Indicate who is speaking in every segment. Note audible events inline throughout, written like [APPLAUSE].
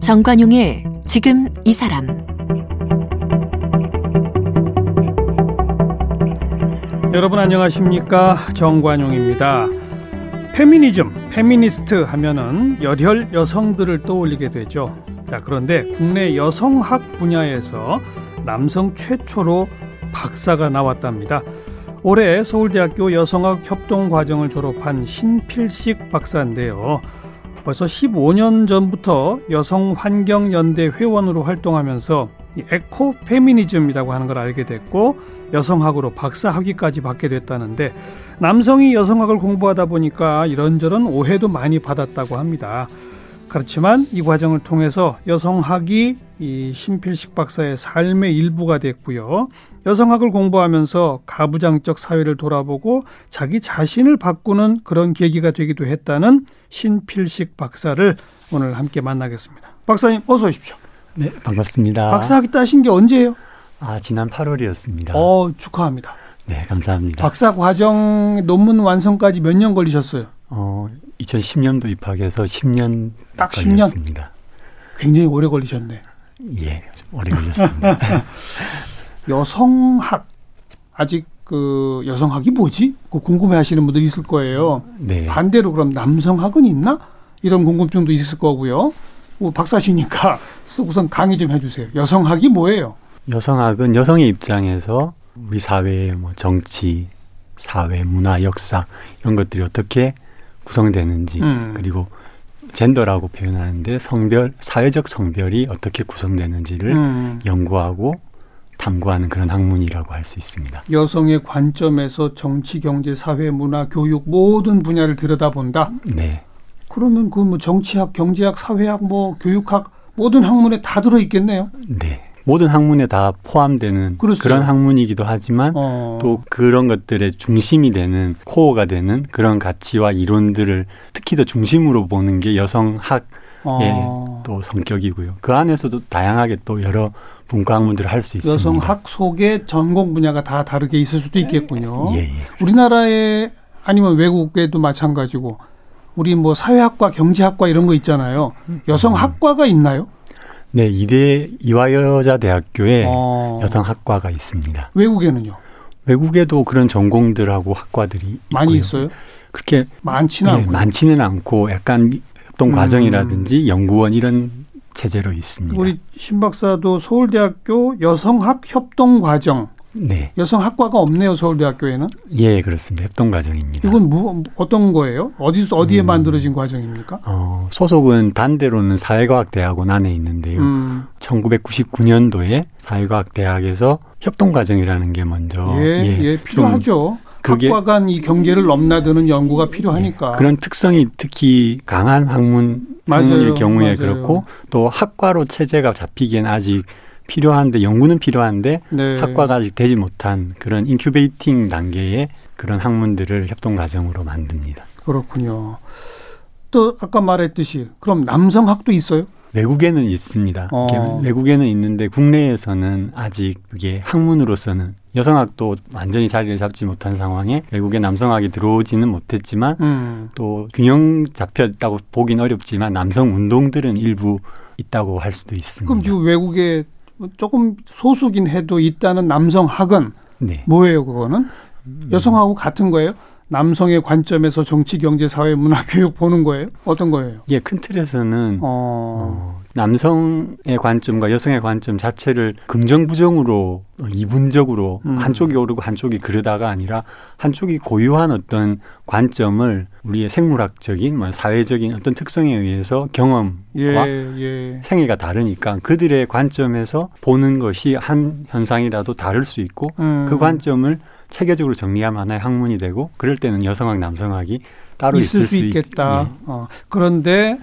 Speaker 1: 정관용의 지금 이 사람
Speaker 2: 여러분 안녕하십니까 정관용입니다. 페미니즘, 페미니스트 하면은 열혈 여성들을 떠올리게 되죠. 자, 그런데 국내 여성학 분야에서 남성 최초로 박사가 나왔답니다. 올해 서울대학교 여성학 협동 과정을 졸업한 신필식 박사인데요. 벌써 15년 전부터 여성환경연대 회원으로 활동하면서 에코 페미니즘이라고 하는 걸 알게 됐고 여성학으로 박사 학위까지 받게 됐다는데 남성이 여성학을 공부하다 보니까 이런저런 오해도 많이 받았다고 합니다. 그렇지만 이 과정을 통해서 여성학이 이 신필식 박사의 삶의 일부가 됐고요. 여성학을 공부하면서 가부장적 사회를 돌아보고 자기 자신을 바꾸는 그런 계기가 되기도 했다는 신필식 박사를 오늘 함께 만나겠습니다. 박사님 어서 오십시오.
Speaker 3: 네, 반갑습니다.
Speaker 2: 박사학위 따신 게 언제예요?
Speaker 3: 아, 지난 8월이었습니다.
Speaker 2: 어, 축하합니다.
Speaker 3: 네, 감사합니다.
Speaker 2: 박사 과정 논문 완성까지 몇 년 걸리셨어요?
Speaker 3: 어, 2010년도 입학해서 10년
Speaker 2: 딱
Speaker 3: 걸렸습니다.
Speaker 2: 굉장히 오래 걸리셨네.
Speaker 3: 예, 오래 걸렸습니다. [LAUGHS]
Speaker 2: 여성학 아직 그 여성학이 뭐지? 그 궁금해하시는 분들 있을 거예요.
Speaker 3: 네.
Speaker 2: 반대로 그럼 남성학은 있나? 이런 궁금증도 있을 거고요. 뭐 박사시니까 [LAUGHS] 우선 강의 좀 해주세요. 여성학이 뭐예요?
Speaker 3: 여성학은 여성의 입장에서 우리 사회의 뭐 정치, 사회, 문화, 역사 이런 것들이 어떻게 구성되는지
Speaker 2: 음.
Speaker 3: 그리고 젠더라고 표현하는데 성별, 사회적 성별이 어떻게 구성되는지를
Speaker 2: 음.
Speaker 3: 연구하고 탐구하는 그런 학문이라고 할 수 있습니다.
Speaker 2: 여성의 관점에서 정치, 경제, 사회, 문화, 교육 모든 분야를 들여다본다.
Speaker 3: 네.
Speaker 2: 그러면 그 뭐 정치학, 경제학, 사회학, 뭐 교육학 모든 학문에 다 들어 있겠네요.
Speaker 3: 네. 모든 학문에 다 포함되는
Speaker 2: 그렇죠.
Speaker 3: 그런 학문이기도 하지만
Speaker 2: 어.
Speaker 3: 또 그런 것들의 중심이 되는 코어가 되는 그런 가치와 이론들을 특히 더 중심으로 보는 게 여성학의
Speaker 2: 어.
Speaker 3: 또 성격이고요. 그 안에서도 다양하게 또 여러 분과 학문들을 할 수 있습니다.
Speaker 2: 여성학 속에 전공 분야가 다 다르게 있을 수도 있겠군요.
Speaker 3: 예, 예.
Speaker 2: 우리나라에 아니면 외국에도 마찬가지고 우리 뭐 사회학과, 경제학과 이런 거 있잖아요. 여성학과가 있나요?
Speaker 3: 네, 이대 이화여자대학교에
Speaker 2: 어.
Speaker 3: 여성학과가 있습니다.
Speaker 2: 외국에는요?
Speaker 3: 외국에도 그런 전공들하고 학과들이
Speaker 2: 많이
Speaker 3: 있고요.
Speaker 2: 있어요?
Speaker 3: 그렇게
Speaker 2: 많지는
Speaker 3: 예,
Speaker 2: 않고.
Speaker 3: 많지는 않고 약간 협동
Speaker 2: 음.
Speaker 3: 과정이라든지 연구원 이런 체제로 있습니다.
Speaker 2: 우리 신 박사도 서울대학교 여성학 협동 과정.
Speaker 3: 네,
Speaker 2: 여성 학과가 없네요, 서울대학교에는.
Speaker 3: 예, 그렇습니다. 협동 과정입니다.
Speaker 2: 이건 뭐 어떤 거예요? 어디서 어디에
Speaker 3: 음.
Speaker 2: 만들어진 과정입니까?
Speaker 3: 어, 소속은 단대로는 사회과학대학원 안에 있는데요.
Speaker 2: 음.
Speaker 3: 1999년도에 사회과학대학에서 협동 과정이라는 게 먼저
Speaker 2: 예, 예,
Speaker 3: 좀
Speaker 2: 필요하죠.
Speaker 3: 그게-
Speaker 2: 학과 간 이 경계를 넘나드는 연구가 필요하니까.
Speaker 3: 예, 그런 특성이 특히 강한 학문
Speaker 2: 맞아요,
Speaker 3: 학문일 경우에
Speaker 2: 맞아요.
Speaker 3: 그렇고 또 학과로 체제가 잡히기엔 아직 필요한데 연구는 필요한데
Speaker 2: 네.
Speaker 3: 학과가 아직 되지 못한 그런 인큐베이팅 단계의 그런 학문들을 협동 과정으로 만듭니다.
Speaker 2: 그렇군요. 또 아까 말했듯이 그럼 남성학도 있어요?
Speaker 3: 외국에는 있습니다.
Speaker 2: 어.
Speaker 3: 외국에는 있는데 국내에서는 아직 그게 학문으로서는 여성학도 완전히 자리를 잡지 못한 상황에 외국에 남성학이 들어오지는 못했지만
Speaker 2: 음.
Speaker 3: 또 균형 잡혔다고 보긴 어렵지만 남성 운동들은 일부 있다고 할 수도 있습니다.
Speaker 2: 그럼 지금 외국에 조금 소수긴 해도 있다는 남성 학은
Speaker 3: 네.
Speaker 2: 뭐예요? 그거는
Speaker 3: 음.
Speaker 2: 여성하고 같은 거예요? 남성의 관점에서 정치, 경제, 사회, 문화, 교육 보는 거예요? 어떤 거예요?
Speaker 3: 예, 큰 틀에서는
Speaker 2: 어,
Speaker 3: 어, 남성의 관점과 여성의 관점 자체를 긍정 부정으로 어, 이분적으로
Speaker 2: 음.
Speaker 3: 한쪽이 오르고 한쪽이 그러다가 아니라 한쪽이 고유한 어떤 관점을 우리의 생물학적인 뭐 사회적인 어떤 특성에 의해서 경험과
Speaker 2: 예, 예.
Speaker 3: 생애가 다르니까 그들의 관점에서 보는 것이 한 현상이라도 다를 수 있고
Speaker 2: 음.
Speaker 3: 그 관점을 체계적으로 정리하면 하나의 학문이 되고 그럴 때는 여성학 남성학이 따로
Speaker 2: 있을
Speaker 3: 있을,
Speaker 2: 수
Speaker 3: 있-
Speaker 2: 있겠다.
Speaker 3: 예.
Speaker 2: 어, 그런데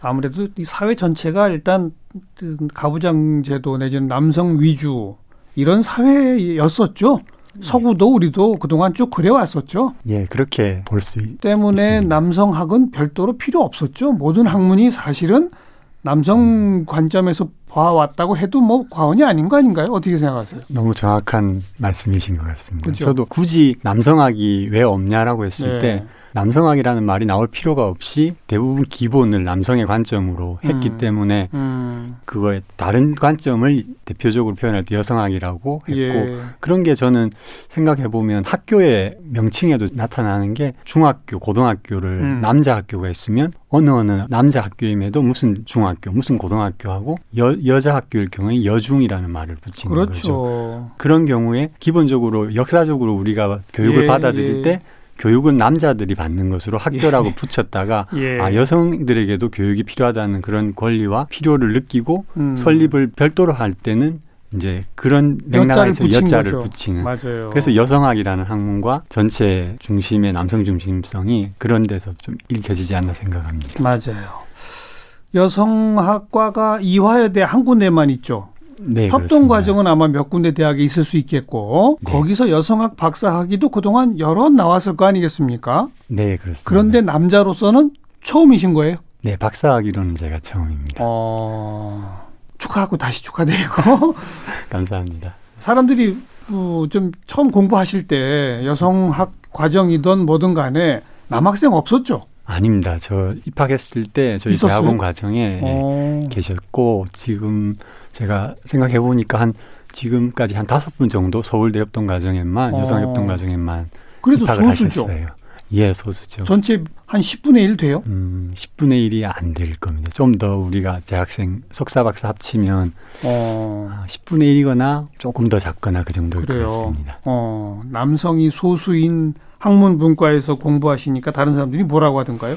Speaker 2: 아무래도 이 사회 전체가 일단 그 가부장 제도 내지는 남성 위주 이런 사회였었죠. 서구도 우리도 그동안 쭉 그래왔었죠.
Speaker 3: 예, 그렇게 볼수 있.
Speaker 2: 때문에
Speaker 3: 있습니다.
Speaker 2: 남성학은 별도로 필요 없었죠. 모든 학문이 사실은 남성 관점에서 봐왔다고 해도 뭐 과언이 아닌 거 아닌가요? 어떻게 생각하세요?
Speaker 3: 너무 정확한 말씀이신 것 같습니다.
Speaker 2: 그죠?
Speaker 3: 저도 굳이 남성학이 왜 없냐라고 했을
Speaker 2: 네.
Speaker 3: 때 남성학이라는 말이 나올 필요가 없이 대부분 기본을 남성의 관점으로 했기
Speaker 2: 음.
Speaker 3: 때문에
Speaker 2: 음,
Speaker 3: 그거에 다른 관점을 대표적으로 표현할 때 여성학이라고 했고
Speaker 2: 예.
Speaker 3: 그런 게 저는 생각해 보면 학교의 명칭에도 나타나는 게 중학교, 고등학교를
Speaker 2: 음.
Speaker 3: 남자 학교가 있으면 어느 어느 남자 학교임에도 무슨 중학교, 무슨 고등학교하고 여, 여자 학교일 경우에 여중이라는 말을 붙이는 거죠.
Speaker 2: 그렇죠.
Speaker 3: 그런 경우에 기본적으로 역사적으로 우리가 교육을
Speaker 2: 예,
Speaker 3: 받아들일
Speaker 2: 예.
Speaker 3: 때 교육은 남자들이 받는 것으로 학교라고 붙였다가 [LAUGHS]
Speaker 2: 예.
Speaker 3: 아 여성들에게도 교육이 필요하다는 그런 권리와 필요를 느끼고
Speaker 2: 음.
Speaker 3: 설립을 별도로 할 때는 이제 그런
Speaker 2: 여자를
Speaker 3: 맥락에서 여자를
Speaker 2: 거죠.
Speaker 3: 붙이는
Speaker 2: 맞아요.
Speaker 3: 그래서 여성학이라는 학문과 전체 중심의 남성 중심성이 그런 데서 좀 읽혀지지 않나 생각합니다.
Speaker 2: 맞아요. 여성학과가 이화여대 한 군데만 있죠.
Speaker 3: 네,
Speaker 2: 협동
Speaker 3: 그렇습니다.
Speaker 2: 과정은 아마 몇 군데 대학에 있을 수 있겠고
Speaker 3: 네.
Speaker 2: 거기서 여성학 박사학위도 그동안 여러 나왔을 거 아니겠습니까?
Speaker 3: 네, 그렇습니다.
Speaker 2: 그런데 남자로서는 처음이신 거예요.
Speaker 3: 네, 박사학위로는 제가 처음입니다.
Speaker 2: 어, 축하하고 다시 축하드리고 [LAUGHS]
Speaker 3: 감사합니다.
Speaker 2: 사람들이 어, 좀 처음 공부하실 때 여성학 과정이든 뭐든 간에 남학생 없었죠.
Speaker 3: 아닙니다. 저 입학했을 때 저희
Speaker 2: 있었어요?
Speaker 3: 대학원 과정에
Speaker 2: 어,
Speaker 3: 계셨고 지금 제가 생각해 보니까 한 지금까지 한 다섯 분 정도 서울대 협동 과정에만
Speaker 2: 어.
Speaker 3: 여성 협동 과정에만
Speaker 2: 그래도
Speaker 3: 입학을
Speaker 2: 소수죠.
Speaker 3: 하셨어요. 예, 소수죠.
Speaker 2: 전체 한 10분의 1 돼요?
Speaker 3: 음, 10분의 1이 안 될 겁니다. 좀 더 우리가 대학생 석사 박사 합치면
Speaker 2: 어,
Speaker 3: 아, 10분의 1이거나 조금 더 작거나 그 정도일 것
Speaker 2: 그래요.
Speaker 3: 같습니다.
Speaker 2: 어, 남성이 소수인 학문 분과에서 공부하시니까 다른 사람들이 뭐라고 하던가요?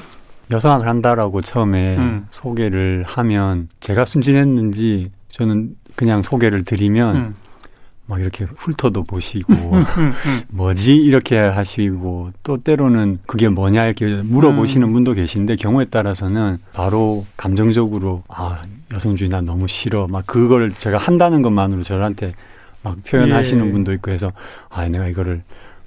Speaker 3: 여성학을 한다라고 처음에
Speaker 2: 음.
Speaker 3: 소개를 하면 제가 순진했는지 저는 그냥 소개를 드리면
Speaker 2: 음.
Speaker 3: 막 이렇게 훑어도 보시고
Speaker 2: 음, 음. [LAUGHS]
Speaker 3: 뭐지 이렇게 하시고 또 때로는 그게 뭐냐 이렇게 물어보시는
Speaker 2: 음.
Speaker 3: 분도 계신데 경우에 따라서는 바로 감정적으로 아 여성주의 나 너무 싫어 막 그걸 제가 한다는 것만으로 저한테 막 표현하시는
Speaker 2: 예.
Speaker 3: 분도 있고 해서 아 내가 이거를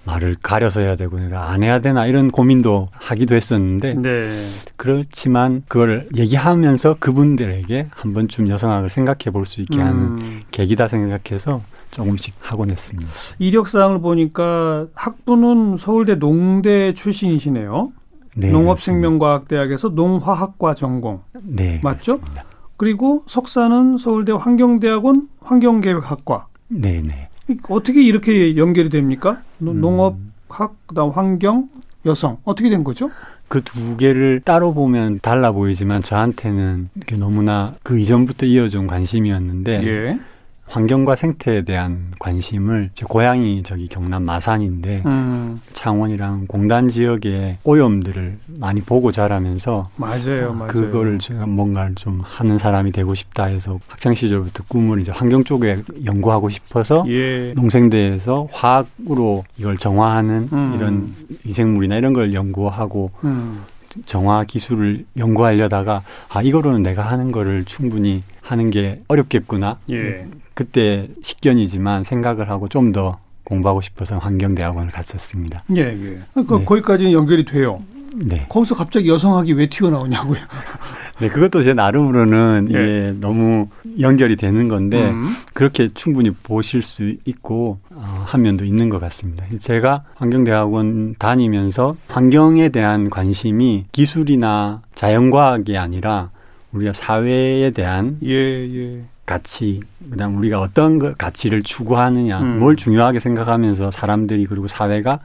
Speaker 3: 말을 가려서 해야 되고 내가 안 해야 되나 이런 고민도 하기도 했었는데
Speaker 2: 네.
Speaker 3: 그렇지만 그걸 얘기하면서 그분들에게 한 번쯤 여성학을 생각해 볼 수 있게 하는
Speaker 2: 음,
Speaker 3: 계기다 생각해서 조금씩 하곤 했습니다.
Speaker 2: 이력사항을 보니까 학부는 서울대 농대 출신이시네요.
Speaker 3: 네,
Speaker 2: 농업생명과학대학에서 농화학과 전공.
Speaker 3: 네,
Speaker 2: 맞죠?
Speaker 3: 그렇습니다.
Speaker 2: 그리고 석사는 서울대 환경대학원 환경계획학과.
Speaker 3: 네, 네.
Speaker 2: 이- 어떻게 이렇게 연결이 됩니까? 노-
Speaker 3: 음.
Speaker 2: 농업학, 그다음 환경, 여성 어떻게 된 거죠?
Speaker 3: 그 두 개를 따로 보면 달라 보이지만 저한테는 너무나 그 이전부터 이어진 관심이었는데
Speaker 2: 예.
Speaker 3: 환경과 생태에 대한 관심을 제 고향이 저기 경남 마산인데
Speaker 2: 음,
Speaker 3: 창원이랑 공단 지역의 오염들을 많이 보고 자라면서
Speaker 2: 맞아요,
Speaker 3: 어,
Speaker 2: 맞아요.
Speaker 3: 그거를 제가 뭔가를 좀 하는 사람이 되고 싶다 해서 학창 시절부터 꿈을 이제 환경 쪽에 연구하고 싶어서
Speaker 2: 예.
Speaker 3: 농생대에서 화학으로 이걸 정화하는
Speaker 2: 음.
Speaker 3: 이런 미생물이나 이런 걸 연구하고
Speaker 2: 음,
Speaker 3: 정화 기술을 연구하려다가 아 이거로는 내가 하는 거를 충분히 하는 게 어렵겠구나.
Speaker 2: 예.
Speaker 3: 그때 식견이지만 생각을 하고 좀 더 공부하고 싶어서 환경대학원을 갔었습니다.
Speaker 2: 예, 예. 그러니까
Speaker 3: 네.
Speaker 2: 거기까지는 연결이 돼요.
Speaker 3: 네.
Speaker 2: 거기서 갑자기 여성학이 왜 튀어나오냐고요. [LAUGHS]
Speaker 3: 네, 그것도 제 나름으로는
Speaker 2: 예.
Speaker 3: 이게 너무 연결이 되는 건데
Speaker 2: 음,
Speaker 3: 그렇게 충분히 보실 수 있고 어, 한 면도 있는 것 같습니다. 제가 환경대학원 다니면서 환경에 대한 관심이 기술이나 자연과학이 아니라 우리가 사회에 대한
Speaker 2: 예, 예.
Speaker 3: 가치, 그다음 우리가 어떤 그 가치를 추구하느냐,
Speaker 2: 음.
Speaker 3: 뭘 중요하게 생각하면서 사람들이 그리고 사회가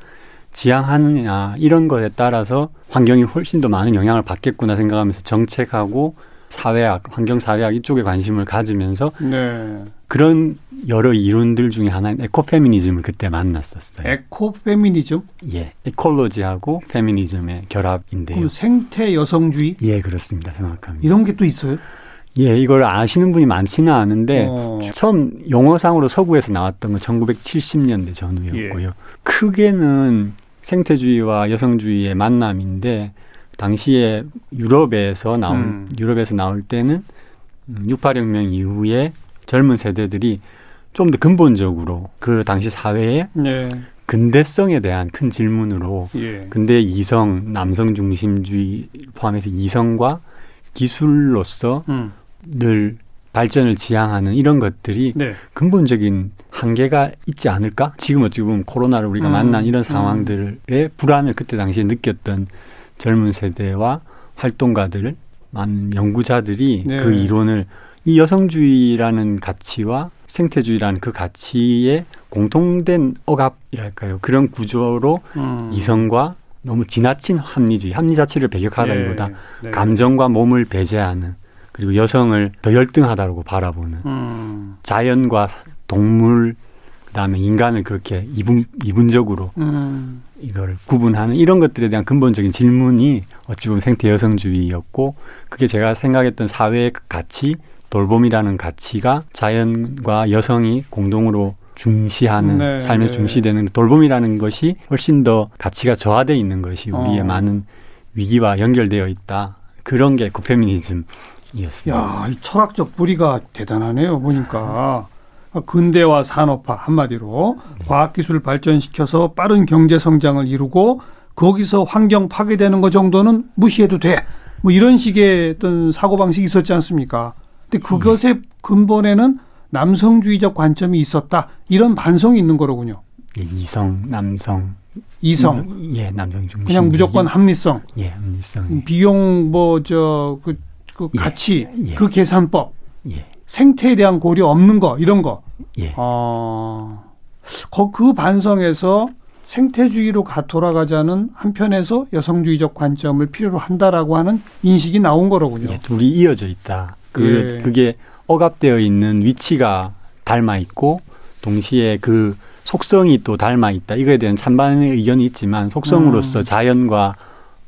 Speaker 3: 지향하느냐 이런 것에 따라서 환경이 훨씬 더 많은 영향을 받겠구나 생각하면서 정책하고 사회학, 환경 사회학 이쪽에 관심을 가지면서
Speaker 2: 네.
Speaker 3: 그런 여러 이론들 중에 하나인 에코페미니즘을 그때 만났었어요.
Speaker 2: 에코 페미니즘?
Speaker 3: 예, 에콜로지하고 페미니즘의 결합인데요.
Speaker 2: 생태 여성주의
Speaker 3: 예, 그렇습니다. 정확합니다.
Speaker 2: 이런 게 또 있어요?
Speaker 3: 예, 이걸 아시는 분이 많지는 않은데
Speaker 2: 어.
Speaker 3: 처음 용어상으로 서구에서 나왔던 건 1970년대 전후였고요.
Speaker 2: 예.
Speaker 3: 크게는 생태주의와 여성주의의 만남인데 당시에 유럽에서 나올
Speaker 2: 음.
Speaker 3: 유럽에서 나올 때는 음, 68혁명 이후에 젊은 세대들이 좀 더 근본적으로 그 당시 사회의
Speaker 2: 네.
Speaker 3: 근대성에 대한 큰 질문으로
Speaker 2: 예.
Speaker 3: 근대 이성, 남성 중심주의 포함해서 이성과 기술로서
Speaker 2: 음.
Speaker 3: 늘 발전을 지향하는 이런 것들이
Speaker 2: 네.
Speaker 3: 근본적인 한계가 있지 않을까? 지금 어찌 보면 코로나를 우리가
Speaker 2: 음,
Speaker 3: 만난 이런
Speaker 2: 음.
Speaker 3: 상황들의 불안을 그때 당시에 느꼈던 젊은 세대와 활동가들, 많은 연구자들이
Speaker 2: 네.
Speaker 3: 그 이론을 이 여성주의라는 가치와 생태주의라는 그 가치의 공통된 억압이랄까요? 그런 구조로
Speaker 2: 음.
Speaker 3: 이성과 너무 지나친 합리주의, 합리 자체를 배격하다기보다
Speaker 2: 네, 네.
Speaker 3: 감정과 몸을 배제하는 그리고 여성을 더 열등하다고 바라보는
Speaker 2: 음.
Speaker 3: 자연과 동물 그다음에 인간을 그렇게 이분 이분적으로
Speaker 2: 음.
Speaker 3: 이걸 구분하는 이런 것들에 대한 근본적인 질문이 어찌 보면 생태 여성주의였고 그게 제가 생각했던 사회의 가치 돌봄이라는 가치가 자연과 여성이 공동으로 중시하는
Speaker 2: 네,
Speaker 3: 삶에
Speaker 2: 네.
Speaker 3: 중시되는 돌봄이라는 것이 훨씬 더 가치가 저하돼 있는 것이 우리의
Speaker 2: 어.
Speaker 3: 많은 위기와 연결되어 있다 그런 게 에코페미니즘이 었습니다.
Speaker 2: 야, 이 철학적 뿌리가 대단하네요. 보니까 근대화 산업화 한마디로
Speaker 3: 네.
Speaker 2: 과학기술을 발전시켜서 빠른 경제 성장을 이루고 거기서 환경 파괴되는 것 정도는 무시해도 돼. 뭐 이런 식의 어떤 사고 방식이 있었지 않습니까? 근데 그것의 근본에는 남성주의적 관점이 있었다. 이런 반성이 있는 거로군요.
Speaker 3: 예, 이성, 남성,
Speaker 2: 이성,
Speaker 3: 예, 남성 중심.
Speaker 2: 그냥 무조건 합리성,
Speaker 3: 예, 합리성.
Speaker 2: 비용 뭐 저 그 그
Speaker 3: 예,
Speaker 2: 가치,
Speaker 3: 예.
Speaker 2: 그 계산법,
Speaker 3: 예,
Speaker 2: 생태에 대한 고려 없는 거 이런 거.
Speaker 3: 예.
Speaker 2: 어, 거- 그 반성에서 생태주의로 가 돌아가자는 한편에서 여성주의적 관점을 필요로 한다라고 하는 인식이 나온 거로군요.
Speaker 3: 예, 둘이 이어져 있다. 그
Speaker 2: 예.
Speaker 3: 그게 억압되어 있는 위치가 닮아 있고 동시에 그 속성이 또 닮아 있다. 이거에 대한 찬반의 의견이 있지만 속성으로서
Speaker 2: 음.
Speaker 3: 자연과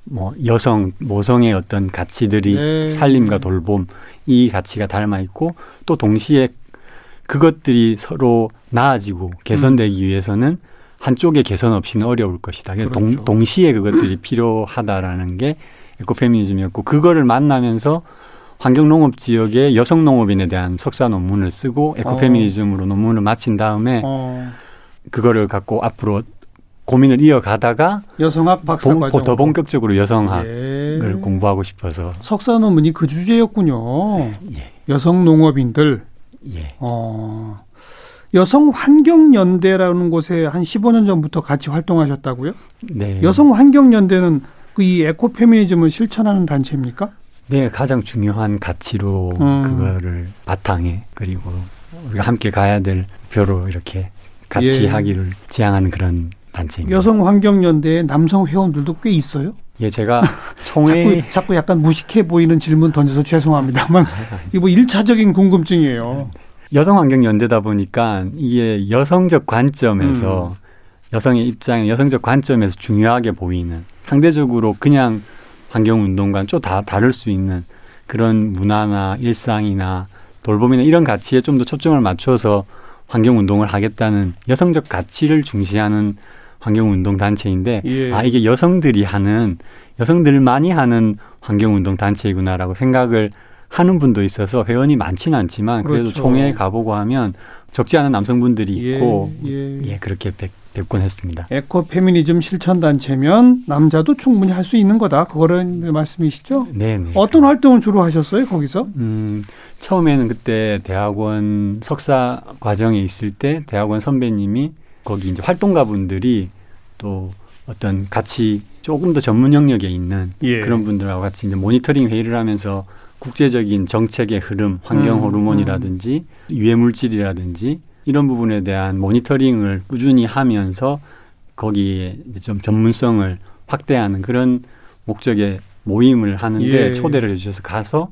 Speaker 3: 뭐 여성, 모성의 어떤 가치들이
Speaker 2: 네.
Speaker 3: 살림과 돌봄 이 가치가 닮아 있고 또 동시에 그것들이 서로 나아지고 개선되기 위해서는 한쪽의 개선 없이는 어려울 것이다. 그래서
Speaker 2: 그렇죠.
Speaker 3: 동, 동시에 그것들이 필요하다라는 게 에코페미니즘이었고 그거를 만나면서 환경농업 지역의 여성 농업인에 대한 석사 논문을 쓰고 에코페미니즘으로 논문을 마친 다음에
Speaker 2: 어,
Speaker 3: 그거를 갖고 앞으로 고민을 이어가다가
Speaker 2: 여성학 박사
Speaker 3: 본-
Speaker 2: 과정.
Speaker 3: 더 본격적으로 여성학을
Speaker 2: 예.
Speaker 3: 공부하고 싶어서
Speaker 2: 석사 논문이 그 주제였군요.
Speaker 3: 예,
Speaker 2: 여성 농업인들.
Speaker 3: 예,
Speaker 2: 어, 여성 환경 연대라는 곳에 한 15년 전부터 같이 활동하셨다고요?
Speaker 3: 네,
Speaker 2: 여성 환경 연대는 그 이 에코 페미니즘을 실천하는 단체입니까?
Speaker 3: 네 가장 중요한 가치로
Speaker 2: 음.
Speaker 3: 그거를 바탕에 그리고 우리가 함께 가야 될 표로 이렇게 같이
Speaker 2: 예.
Speaker 3: 하기를 지향하는 그런 단체입니다.
Speaker 2: 여성 환경 연대에 남성 회원들도 꽤 있어요.
Speaker 3: 예, 제가 [LAUGHS]
Speaker 2: 자꾸
Speaker 3: 총회
Speaker 2: 자꾸 약간 무식해 보이는 질문 던져서 죄송합니다만 [LAUGHS] 이거 뭐 일차적인 궁금증이에요.
Speaker 3: 여성 환경 연대다 보니까 이게 여성적 관점에서
Speaker 2: 음.
Speaker 3: 여성의 입장에 여성적 관점에서 중요하게 보이는 상대적으로 그냥 환경 운동과는 좀 다 다를 수 있는 그런 문화나 일상이나 돌봄이나 이런 가치에 좀 더 초점을 맞춰서 환경 운동을 하겠다는 여성적 가치를 중시하는 환경 운동 단체인데
Speaker 2: 예.
Speaker 3: 아 이게 여성들이 하는 여성들만이 하는 환경 운동 단체이구나라고 생각을 하는 분도 있어서 회원이 많지는 않지만 그래도
Speaker 2: 그렇죠.
Speaker 3: 총회에 가보고 하면 적지 않은 남성분들이
Speaker 2: 예,
Speaker 3: 있고
Speaker 2: 예.
Speaker 3: 예, 그렇게 뵙, 뵙곤 했습니다.
Speaker 2: 에코 페미니즘 실천 단체면 남자도 충분히 할 수 있는 거다. 그거는 말씀이시죠?
Speaker 3: 네네.
Speaker 2: 어떤 활동을 주로 하셨어요 거기서?
Speaker 3: 음, 처음에는 그때 대학원 석사 과정에 있을 때 대학원 선배님이 거기 이제 활동가 분들이 또 어떤 같이 조금 더 전문 영역에 있는
Speaker 2: 예.
Speaker 3: 그런 분들하고 같이 이제 모니터링 회의를 하면서 국제적인 정책의 흐름, 환경
Speaker 2: 음,
Speaker 3: 호르몬이라든지 유해 물질이라든지 이런 부분에 대한 모니터링을 꾸준히 하면서 거기에 좀 전문성을 확대하는 그런 목적의 모임을 하는데
Speaker 2: 예.
Speaker 3: 초대를 해주셔서 가서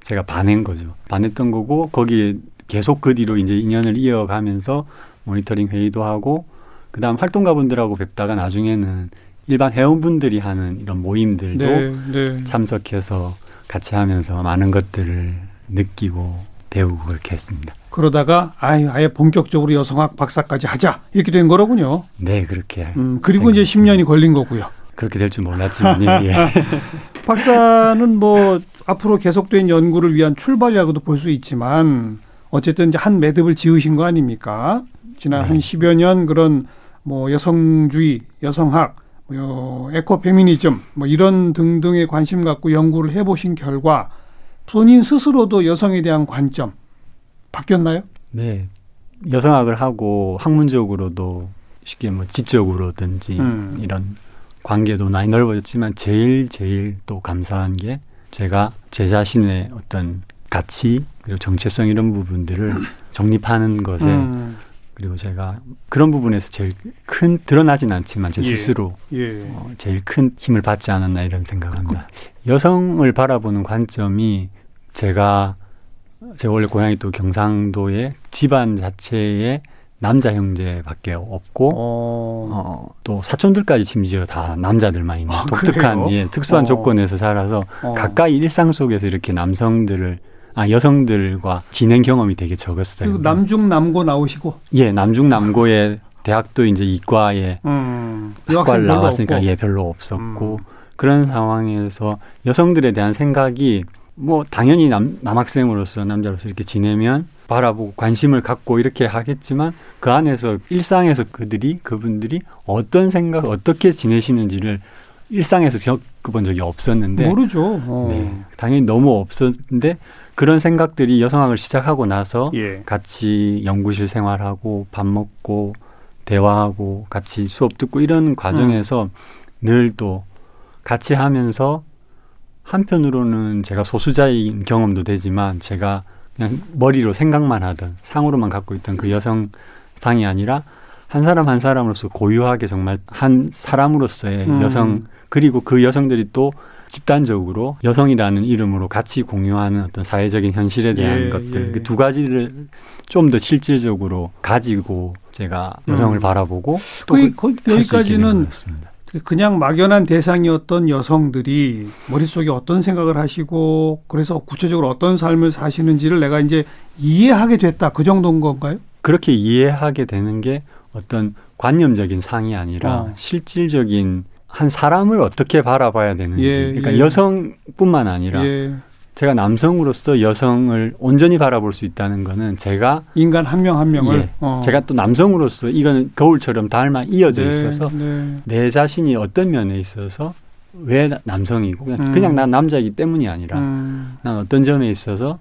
Speaker 3: 제가 반한 거죠. 반했던 거고 거기에 계속 그 뒤로 이제 인연을 이어가면서 모니터링 회의도 하고 그다음 활동가분들하고 뵙다가 나중에는 일반 회원분들이 하는 이런 모임들도
Speaker 2: 네, 네.
Speaker 3: 참석해서 같이 하면서 많은 것들을 느끼고 배우고 그렇게 했습니다.
Speaker 2: 그러다가 아예, 아예 본격적으로 여성학 박사까지 하자 이렇게 된 거로군요.
Speaker 3: 네, 그렇게.
Speaker 2: 음, 그리고
Speaker 3: 된
Speaker 2: 이제
Speaker 3: 것 같습니다.
Speaker 2: 10년이 걸린 거고요.
Speaker 3: 그렇게 될 줄 몰랐지만 [LAUGHS] 예. [LAUGHS]
Speaker 2: 박사는 뭐 앞으로 계속된 연구를 위한 출발이라고도 볼 수 있지만 어쨌든 이제 한 매듭을 지으신 거 아닙니까? 지난
Speaker 3: 네.
Speaker 2: 한 10여 년 그런 뭐 여성주의, 여성학, 뭐 에코 페미니즘 뭐 이런 등등에 관심 갖고 연구를 해 보신 결과 본인 스스로도 여성에 대한 관점 바뀌었나요?
Speaker 3: 네. 여성학을 하고 학문적으로도 쉽게 뭐 지적으로든지
Speaker 2: 음.
Speaker 3: 이런 관계도 많이 넓어졌지만 제일 제일 또 감사한 게 제가 제 자신의 어떤 가치 그리고 정체성 이런 부분들을 [CLEARS THROAT] 정립하는 것에
Speaker 2: 음.
Speaker 3: 그리고 제가 그런 부분에서 제일 큰 드러나진 않지만 제
Speaker 2: 예.
Speaker 3: 스스로
Speaker 2: 예.
Speaker 3: 어, 제일 큰 힘을 받지 않았나 이런 생각합니다. 여성을 바라보는 관점이 제가 제가 원래 고향이 또 경상도의 집안 자체에 남자 형제밖에 없고
Speaker 2: 어.
Speaker 3: 어, 또 사촌들까지 심지어 다 남자들만 있는
Speaker 2: 아,
Speaker 3: 독특한
Speaker 2: 그래요?
Speaker 3: 예, 특수한
Speaker 2: 어.
Speaker 3: 조건에서 살아서
Speaker 2: 어.
Speaker 3: 가까이 일상 속에서 이렇게 남성들을 아 여성들과 지낸 경험이 되게 적었어요.
Speaker 2: 그리고 남중 남고 나오시고
Speaker 3: 예 남중 남고의 [LAUGHS] 대학도 이제 이과에
Speaker 2: 음.
Speaker 3: 학과를 나왔으니까
Speaker 2: 없고.
Speaker 3: 예 별로 없었고
Speaker 2: 음.
Speaker 3: 그런 상황에서 여성들에 대한 생각이 뭐 당연히 남, 남학생으로서 남자로서 이렇게 지내면 바라보고 관심을 갖고 이렇게 하겠지만 그 안에서 일상에서 그들이 그분들이 어떤 생각 어떻게 지내시는지를 일상에서 겪어본 적이 없었는데
Speaker 2: 모르죠. 어.
Speaker 3: 네, 당연히 너무 없었는데 그런 생각들이 여성학을 시작하고 나서
Speaker 2: 예.
Speaker 3: 같이 연구실 생활하고 밥 먹고 대화하고 같이 수업 듣고 이런 과정에서 늘또 같이 하면서 한편으로는 제가 소수자인 경험도 되지만 제가 그냥 머리로 생각만 하던 상으로만 갖고 있던 그 여성 상이 아니라 한 사람 한 사람으로서 고유하게 정말 한 사람으로서의
Speaker 2: 음.
Speaker 3: 여성 그리고 그 여성들이 또 집단적으로 여성이라는 이름으로 같이 공유하는 어떤 사회적인 현실에 대한
Speaker 2: 예,
Speaker 3: 것들
Speaker 2: 예.
Speaker 3: 그두 가지를 좀 더 실질적으로 가지고 제가 여성을
Speaker 2: 음.
Speaker 3: 바라보고
Speaker 2: 거의, 거의
Speaker 3: 된
Speaker 2: 여기까지는. 그냥 막연한 대상이었던 여성들이 머릿속에 어떤 생각을 하시고 그래서 구체적으로 어떤 삶을 사시는지를 내가 이제 이해하게 됐다. 그 정도인 건가요?
Speaker 3: 그렇게 이해하게 되는 게 어떤 관념적인 상이 아니라
Speaker 2: 어.
Speaker 3: 실질적인 한 사람을 어떻게 바라봐야 되는지
Speaker 2: 예,
Speaker 3: 그러니까
Speaker 2: 예.
Speaker 3: 여성뿐만 아니라
Speaker 2: 예.
Speaker 3: 제가 남성으로서 여성을 온전히 바라볼 수 있다는 거는 제가
Speaker 2: 인간 한 명한 명을
Speaker 3: 예,
Speaker 2: 어.
Speaker 3: 제가 또 남성으로서 이거는 거울처럼 닮아 이어져
Speaker 2: 네,
Speaker 3: 있어서
Speaker 2: 네.
Speaker 3: 내 자신이 어떤 면에 있어서 왜 나- 남성이고 그냥,
Speaker 2: 음.
Speaker 3: 그냥 난 남자이기 때문이 아니라
Speaker 2: 음.
Speaker 3: 난 어떤 점에 있어서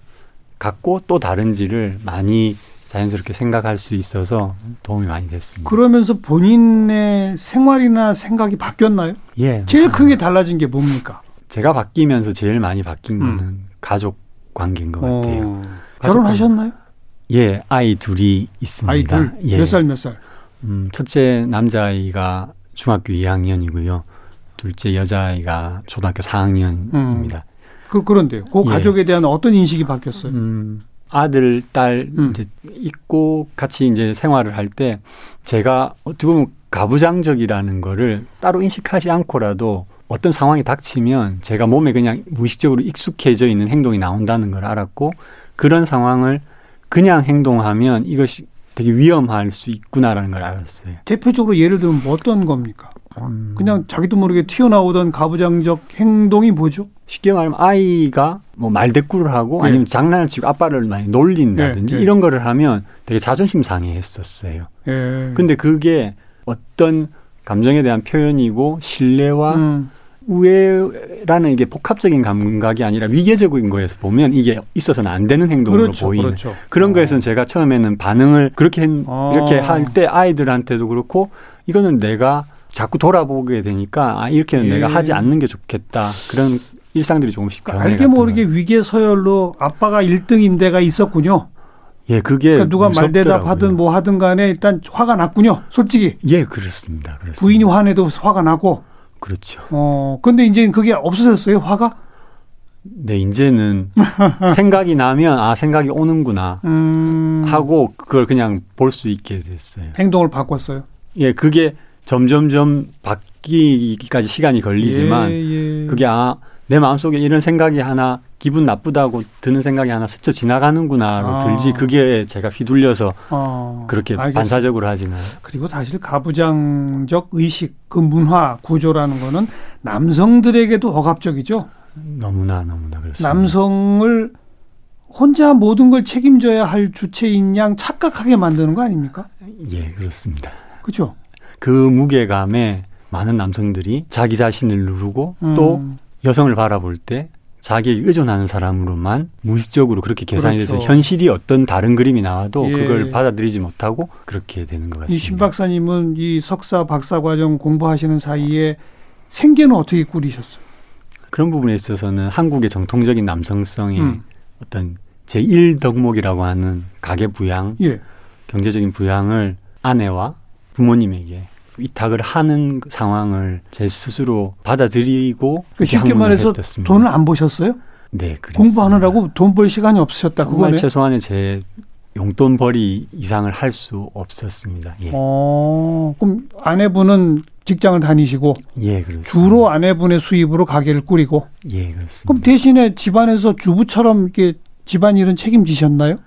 Speaker 3: 같고 또 다른지를 많이 자연스럽게 생각할 수 있어서 도움이 많이 됐습니다.
Speaker 2: 그러면서 본인의 생활이나 생각이 바뀌었나요?
Speaker 3: 예.
Speaker 2: 제일 크게 달라진 게 뭡니까?
Speaker 3: 제가 바뀌면서 제일 많이 바뀐
Speaker 2: 음.
Speaker 3: 거는 가족 관계인 것 같아요.
Speaker 2: 어. 결혼하셨나요?
Speaker 3: 예, 아이 둘이 있습니다.
Speaker 2: 아이 둘.
Speaker 3: 예.
Speaker 2: 몇 살 몇 살?
Speaker 3: 음, 첫째 남자아이가 중학교 2학년이고요. 둘째 여자아이가 초등학교 4학년입니다.
Speaker 2: 그, 그런데요. 그
Speaker 3: 예.
Speaker 2: 가족에 대한 어떤 인식이 바뀌었어요?
Speaker 3: 음, 아들, 딸
Speaker 2: 음.
Speaker 3: 이제 있고 같이 이제 생활을 할 때 제가 어떻게 보면 가부장적이라는 거를 따로 인식하지 않고라도 어떤 상황이 닥치면 제가 몸에 그냥 무의식적으로 익숙해져 있는 행동이 나온다는 걸 알았고 그런 상황을 그냥 행동하면 이것이 되게 위험할 수 있구나라는 걸 알았어요.
Speaker 2: 대표적으로 예를 들면 뭐 어떤 겁니까?
Speaker 3: 음,
Speaker 2: 그냥 자기도 모르게 튀어나오던 가부장적 행동이 뭐죠?
Speaker 3: 쉽게 말하면 아이가 뭐 말대꾸를 하고
Speaker 2: 네.
Speaker 3: 아니면 장난을 치고 아빠를 많이 놀린다든지
Speaker 2: 네, 네.
Speaker 3: 이런 거를 하면 되게 자존심 상해했었어요.
Speaker 2: 예.
Speaker 3: 근데 그게 어떤 감정에 대한 표현이고 신뢰와
Speaker 2: 음,
Speaker 3: 우애라는 이게 복합적인 감각이 아니라 위계적인 거에서 보면 이게 있어서는 안 되는 행동으로
Speaker 2: 그렇죠,
Speaker 3: 보이는
Speaker 2: 그렇죠.
Speaker 3: 그런
Speaker 2: 어.
Speaker 3: 거에서는 제가 처음에는 반응을 그렇게 했-
Speaker 2: 어.
Speaker 3: 이렇게 할 때 아이들한테도 그렇고 이거는 내가 자꾸 돌아보게 되니까 아 이렇게는
Speaker 2: 예.
Speaker 3: 내가 하지 않는 게 좋겠다 그런 일상들이 조금씩
Speaker 2: 그러니까 알게 모르게 위계 서열로 아빠가 1등인 데가 있었군요.
Speaker 3: 예 그게
Speaker 2: 그러니까 누가
Speaker 3: 무섭더라고요.
Speaker 2: 말대답하든 뭐 하든 간에 일단 화가 났군요. 솔직히
Speaker 3: 예 그렇습니다 그렇습니다
Speaker 2: 부인이 화내도 화가 나고.
Speaker 3: 그렇죠
Speaker 2: 어 근데 이제 그게 없어졌어요 화가?
Speaker 3: 네 이제는 [LAUGHS] 생각이 나면 아 생각이 오는구나
Speaker 2: 음,
Speaker 3: 하고 그걸 그냥 볼 수 있게 됐어요.
Speaker 2: 행동을 바꿨어요.
Speaker 3: 예, 그게 점점점 바뀌기까지 시간이 걸리지만
Speaker 2: 예, 예.
Speaker 3: 그게 아, 내 마음속에 이런 생각이 하나 기분 나쁘다고 드는 생각이 하나 스쳐 지나가는구나로
Speaker 2: 아.
Speaker 3: 들지 그게 제가 휘둘려서
Speaker 2: 어,
Speaker 3: 그렇게
Speaker 2: 알겠습니다.
Speaker 3: 반사적으로 하지는
Speaker 2: 그리고 사실 가부장적 의식 그 문화 구조라는 거는 남성들에게도 억압적이죠.
Speaker 3: 너무나 너무나 그렇습니다.
Speaker 2: 남성을 혼자 모든 걸 책임져야 할 주체인 양 착각하게 만드는 거 아닙니까?
Speaker 3: 예, 그렇습니다.
Speaker 2: 그죠?
Speaker 3: 그 무게감에 많은 남성들이 자기 자신을 누르고 또
Speaker 2: 음,
Speaker 3: 여성을 바라볼 때 자기에게 의존하는 사람으로만 무의식적으로 그렇게 계산이
Speaker 2: 그렇죠.
Speaker 3: 돼서 현실이 어떤 다른 그림이 나와도
Speaker 2: 예.
Speaker 3: 그걸 받아들이지 못하고 그렇게 되는
Speaker 2: 것이
Speaker 3: 같습니다.
Speaker 2: 신 박사님은 이 석사 박사 과정 공부하시는 사이에 생계는 어떻게 꾸리셨어요?
Speaker 3: 그런 부분에 있어서는 한국의 정통적인 남성성의
Speaker 2: 음.
Speaker 3: 어떤 제1 덕목이라고 하는 가계 부양,
Speaker 2: 예.
Speaker 3: 경제적인 부양을 아내와 부모님에게 위탁을 하는 상황을 제 스스로 받아들이고
Speaker 2: 그 쉽게 말해서
Speaker 3: 했었습니다.
Speaker 2: 돈을 안 버셨어요?
Speaker 3: 네, 그랬습니다.
Speaker 2: 공부하느라고 돈 벌 시간이 없으셨다.
Speaker 3: 정말
Speaker 2: 그거네.
Speaker 3: 최소한의 제 용돈 벌이 이상을 할 수 없었습니다. 예,
Speaker 2: 어, 그럼 아내분은 직장을 다니시고
Speaker 3: 예, 그렇습니다.
Speaker 2: 주로 아내분의 수입으로 가게를 꾸리고
Speaker 3: 예, 그렇습니다.
Speaker 2: 그럼 대신에 집안에서 주부처럼 이렇게 집안일은 책임지셨나요?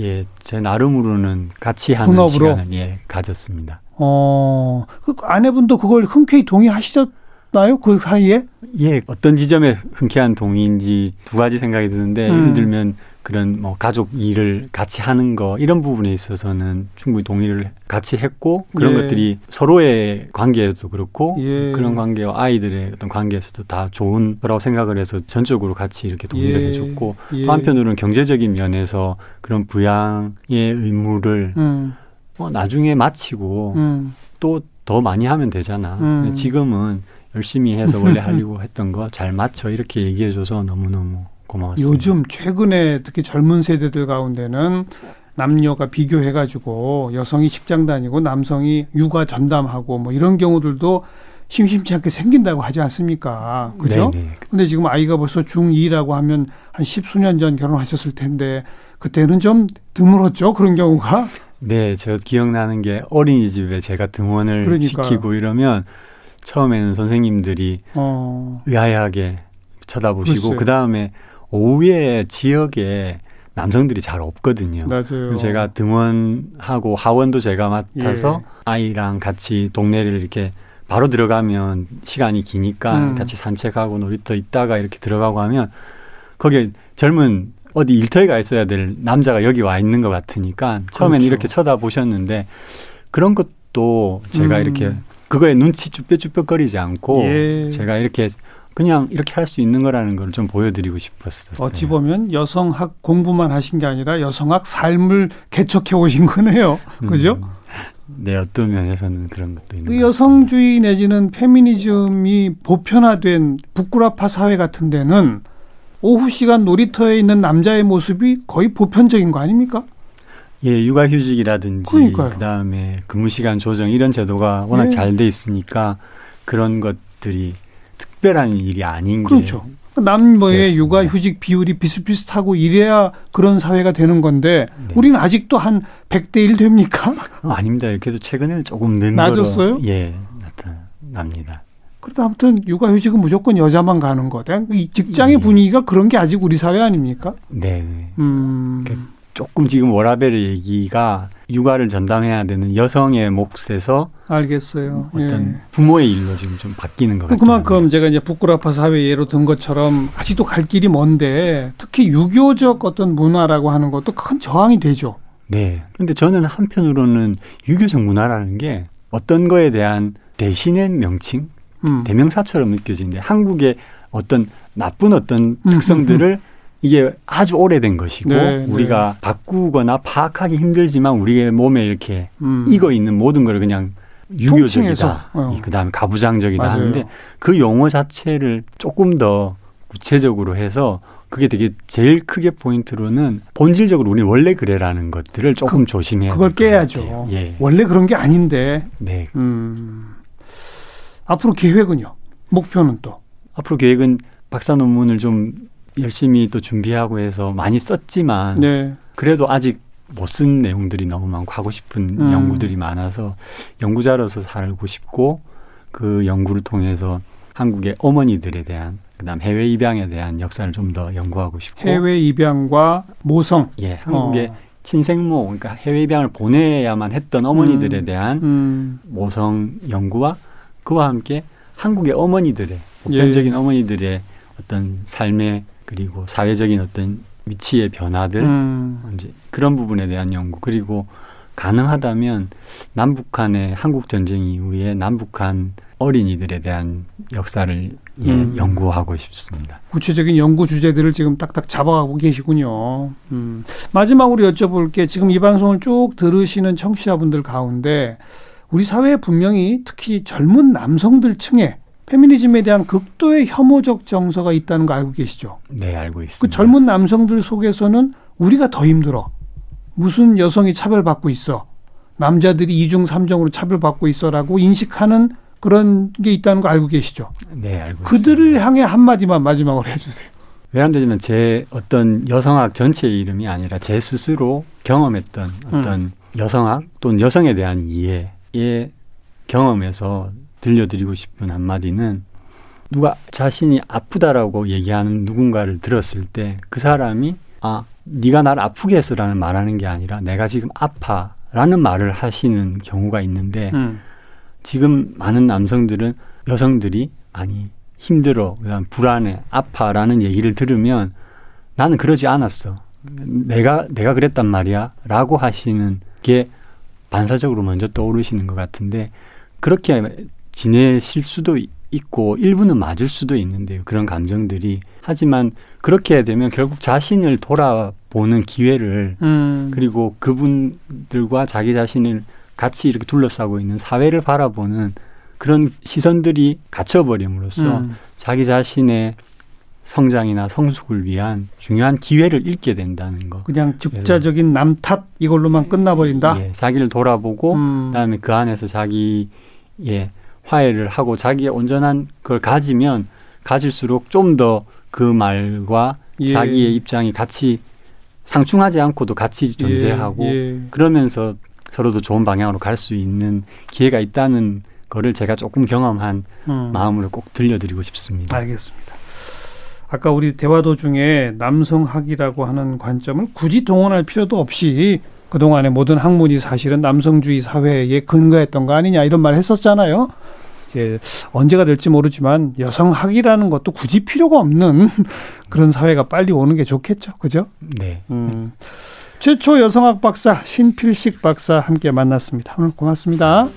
Speaker 3: 예, 제 나름으로는 같이 하는
Speaker 2: 분업으로?
Speaker 3: 시간을 예 가졌습니다.
Speaker 2: 어, 그 아내분도 그걸 흔쾌히 동의하시셨나요? 그 사이에?
Speaker 3: 예, 어떤 지점에 흔쾌한 동의인지 두 가지 생각이 드는데
Speaker 2: 음.
Speaker 3: 예를 들면 그런 뭐 가족 일을 같이 하는 거 이런 부분에 있어서는 충분히 동의를 같이 했고 그런
Speaker 2: 예.
Speaker 3: 것들이 서로의 관계에도 그렇고
Speaker 2: 예.
Speaker 3: 그런 관계와 아이들의 어떤 관계에서도 다 좋은 거라고 생각을 해서 전적으로 같이 이렇게 동의를
Speaker 2: 예.
Speaker 3: 해줬고
Speaker 2: 예.
Speaker 3: 또 한편으로는 경제적인 면에서 그런 부양의 의무를
Speaker 2: 음,
Speaker 3: 어, 나중에 마치고
Speaker 2: 음.
Speaker 3: 또더 많이 하면 되잖아.
Speaker 2: 음.
Speaker 3: 지금은 열심히 해서 원래 하려고 [LAUGHS] 했던 거 잘 맞춰 이렇게 얘기해줘서 너무너무 고마웠습니다.
Speaker 2: 요즘 최근에 특히 젊은 세대들 가운데는 남녀가 비교해가지고 여성이 직장 다니고 남성이 육아 전담하고 뭐 이런 경우들도 심심치 않게 생긴다고 하지 않습니까? 그죠?
Speaker 3: 네네.
Speaker 2: 근데 지금 아이가 벌써 중2라고 하면 한 십수년 전 결혼하셨을 텐데 그때는 좀 드물었죠. 그런 경우가.
Speaker 3: 네, 저 기억나는 게 어린이집에 제가 등원을
Speaker 2: 그러니까요.
Speaker 3: 시키고 이러면 처음에는 선생님들이
Speaker 2: 어,
Speaker 3: 의아해하게 쳐다보시고. 그 다음에 오후에 지역에 남성들이 잘 없거든요.
Speaker 2: 맞아요.
Speaker 3: 제가 등원하고 하원도 제가 맡아서
Speaker 2: 예.
Speaker 3: 아이랑 같이 동네를 이렇게 바로 들어가면 시간이 기니까
Speaker 2: 음.
Speaker 3: 같이 산책하고 놀이터 있다가 이렇게 들어가고 하면 거기에 젊은 어디 일터에 가 있어야 될 남자가 여기 와 있는 것 같으니까 처음에는
Speaker 2: 그렇죠.
Speaker 3: 이렇게 쳐다보셨는데 그런 것도 제가
Speaker 2: 음.
Speaker 3: 이렇게 그거에 눈치 쭈뼛쭈뼛거리지 않고
Speaker 2: 예.
Speaker 3: 제가 이렇게 그냥 이렇게 할 수 있는 거라는 걸 좀 보여드리고 싶었었어요.
Speaker 2: 어찌 보면 여성학 공부만 하신 게 아니라 여성학 삶을 개척해 오신 거네요. 그죠?
Speaker 3: 음, 네, 어떤 면에서는 그런 것도 있는 그것 같습니다.
Speaker 2: 여성주의 내지는 페미니즘이 보편화된 북구라파 사회 같은 데는 오후 시간 놀이터에 있는 남자의 모습이 거의 보편적인 거 아닙니까?
Speaker 3: 예, 육아휴직이라든지
Speaker 2: 그러니까요.
Speaker 3: 그다음에 근무 시간 조정 이런 제도가 워낙
Speaker 2: 예.
Speaker 3: 잘돼 있으니까 그런 것들이 특별한 일이 아닌
Speaker 2: 그렇죠. 남녀의
Speaker 3: 됐습니다.
Speaker 2: 육아 휴직 비율이 비슷비슷하고 이래야 그런 사회가 되는 건데
Speaker 3: 네.
Speaker 2: 우리는 아직도 한 100대 1 됩니까?
Speaker 3: 게 어, 아닙니다. 그래서 최근에는 조금 는
Speaker 2: 낮았어요?
Speaker 3: 예, 나타납니다.
Speaker 2: 그래도 아무튼 육아 휴직은 무조건 여자만 가는 거다. 이 직장의
Speaker 3: 예.
Speaker 2: 분위기가 그런 게 아직 우리 사회 아닙니까?
Speaker 3: 네. 네.
Speaker 2: 음.
Speaker 3: 그- 조금 지금 워라벨의 얘기가 육아를 전담해야 되는 여성의 몫에서
Speaker 2: 알겠어요.
Speaker 3: 어떤
Speaker 2: 예.
Speaker 3: 부모의 일로 지금 좀 바뀌는 것
Speaker 2: 그-
Speaker 3: 같아요.
Speaker 2: 그만큼 제가 이제 북구라파 사회 예로 든 것처럼 아직도 갈 길이 먼데 특히 유교적 어떤 문화라고 하는 것도 큰 저항이 되죠.
Speaker 3: 네. 근데 저는 한편으로는 유교적 문화라는 게 어떤 거에 대한 대신의 명칭,
Speaker 2: 음.
Speaker 3: 대명사처럼 느껴지는데 한국의 어떤 나쁜 어떤
Speaker 2: 음,
Speaker 3: 특성들을 이게 아주 오래된 것이고
Speaker 2: 네,
Speaker 3: 우리가 바꾸거나 파악하기 힘들지만 우리의 몸에 이렇게
Speaker 2: 음.
Speaker 3: 익어 있는 모든 걸 그냥 유교적이다.
Speaker 2: 어.
Speaker 3: 그다음에 가부장적이다
Speaker 2: 맞아요.
Speaker 3: 하는데 그 용어 자체를 조금 더 구체적으로 해서 그게 되게 제일 크게 포인트로는 본질적으로 우리 원래 그래라는 것들을 조금 조심해야
Speaker 2: 그걸 깨야죠.
Speaker 3: 예.
Speaker 2: 원래 그런 게 아닌데.
Speaker 3: 네.
Speaker 2: 음. 앞으로 계획은요? 목표는 또?
Speaker 3: 앞으로 계획은 박사 논문을 좀 열심히 또 준비하고 해서 많이 썼지만
Speaker 2: 네.
Speaker 3: 그래도 아직 못 쓴 내용들이 너무 많고 하고 싶은
Speaker 2: 음.
Speaker 3: 연구들이 많아서 연구자로서 살고 싶고 그 연구를 통해서 한국의 어머니들에 대한 그다음 해외 입양에 대한 역사를 좀 더 연구하고 싶고
Speaker 2: 해외 입양과 모성.
Speaker 3: 예 한국의
Speaker 2: 어.
Speaker 3: 친생모 그러니까 해외 입양을 보내야만 했던 어머니들에
Speaker 2: 음.
Speaker 3: 대한
Speaker 2: 음.
Speaker 3: 모성 연구와 그와 함께 한국의 어머니들의 보편적인
Speaker 2: 예.
Speaker 3: 어머니들의 어떤 삶의 그리고 사회적인 어떤 위치의 변화들
Speaker 2: 음.
Speaker 3: 이제 그런 부분에 대한 연구 그리고 가능하다면 남북한의 한국 전쟁 이후에 남북한 어린이들에 대한 역사를 예,
Speaker 2: 음.
Speaker 3: 연구하고 싶습니다.
Speaker 2: 구체적인 연구 주제들을 지금 딱딱 잡아가고 계시군요. 음. 마지막으로 여쭤볼 게 지금 이 방송을 쭉 들으시는 청취자분들 가운데 우리 사회에 분명히 특히 젊은 남성들 층에 페미니즘에 대한 극도의 혐오적 정서가 있다는 거 알고 계시죠?
Speaker 3: 네, 알고 있습니다.
Speaker 2: 그 젊은 남성들 속에서는 우리가 더 힘들어. 무슨 여성이 차별받고 있어. 남자들이 이중 삼정으로 차별받고 있어라고 인식하는 그런 게 있다는 거 알고 계시죠?
Speaker 3: 네, 알고
Speaker 2: 그들을
Speaker 3: 있습니다.
Speaker 2: 향해 한마디만 마지막으로 해주세요.
Speaker 3: 왜냐하면 제 어떤 여성학 전체의 이름이 아니라 제 스스로 경험했던 어떤 여성학 또는 여성에 대한 이해의 경험에서 들려드리고 싶은 한마디는 누가 자신이 아프다라고 얘기하는 누군가를 들었을 때 그 사람이 아 네가 나를 아프게 했어라는 말하는 게 아니라 내가 지금 아파라는 말을 하시는 경우가 있는데
Speaker 2: 음.
Speaker 3: 지금 많은 남성들은 여성들이 아니 힘들어 그다음 불안해 아파라는 얘기를 들으면 나는 그러지 않았어 내가 내가 그랬단 말이야라고 하시는 게 반사적으로 먼저 떠오르시는 것 같은데 그렇게 지내실 수도 있고 일부는 맞을 수도 있는데요 그런 감정들이 하지만 그렇게 되면 결국 자신을 돌아보는 기회를
Speaker 2: 음.
Speaker 3: 그리고 그분들과 자기 자신을 같이 이렇게 둘러싸고 있는 사회를 바라보는 그런 시선들이 갇혀버림으로써
Speaker 2: 음.
Speaker 3: 자기 자신의 성장이나 성숙을 위한 중요한 기회를 잃게 된다는 거.
Speaker 2: 그냥 즉자적인 남탓 이걸로만 끝나버린다.
Speaker 3: 예, 자기를 돌아보고
Speaker 2: 음.
Speaker 3: 그다음에 그 안에서 자기의 화해를 하고 자기의 온전한 걸 가지면 가질수록 좀 더 그 말과
Speaker 2: 예.
Speaker 3: 자기의 입장이 같이 상충하지 않고도 같이 존재하고
Speaker 2: 예, 예.
Speaker 3: 그러면서 서로도 좋은 방향으로 갈 수 있는 기회가 있다는 거를 제가 조금 경험한
Speaker 2: 음.
Speaker 3: 마음으로 꼭 들려드리고 싶습니다.
Speaker 2: 알겠습니다. 아까 우리 대화 도중에 남성학이라고 하는 관점을 굳이 동원할 필요도 없이 그동안의 모든 학문이 사실은 남성주의 사회에 근거했던 거 아니냐 이런 말 했었잖아요. 이제 언제가 될지 모르지만 여성학이라는 것도 굳이 필요가 없는 [LAUGHS] 그런 사회가 빨리 오는 게 좋겠죠. 그죠?
Speaker 3: 네.
Speaker 2: 음. 최초 여성학 박사 신필식 박사 함께 만났습니다. 오늘 고맙습니다.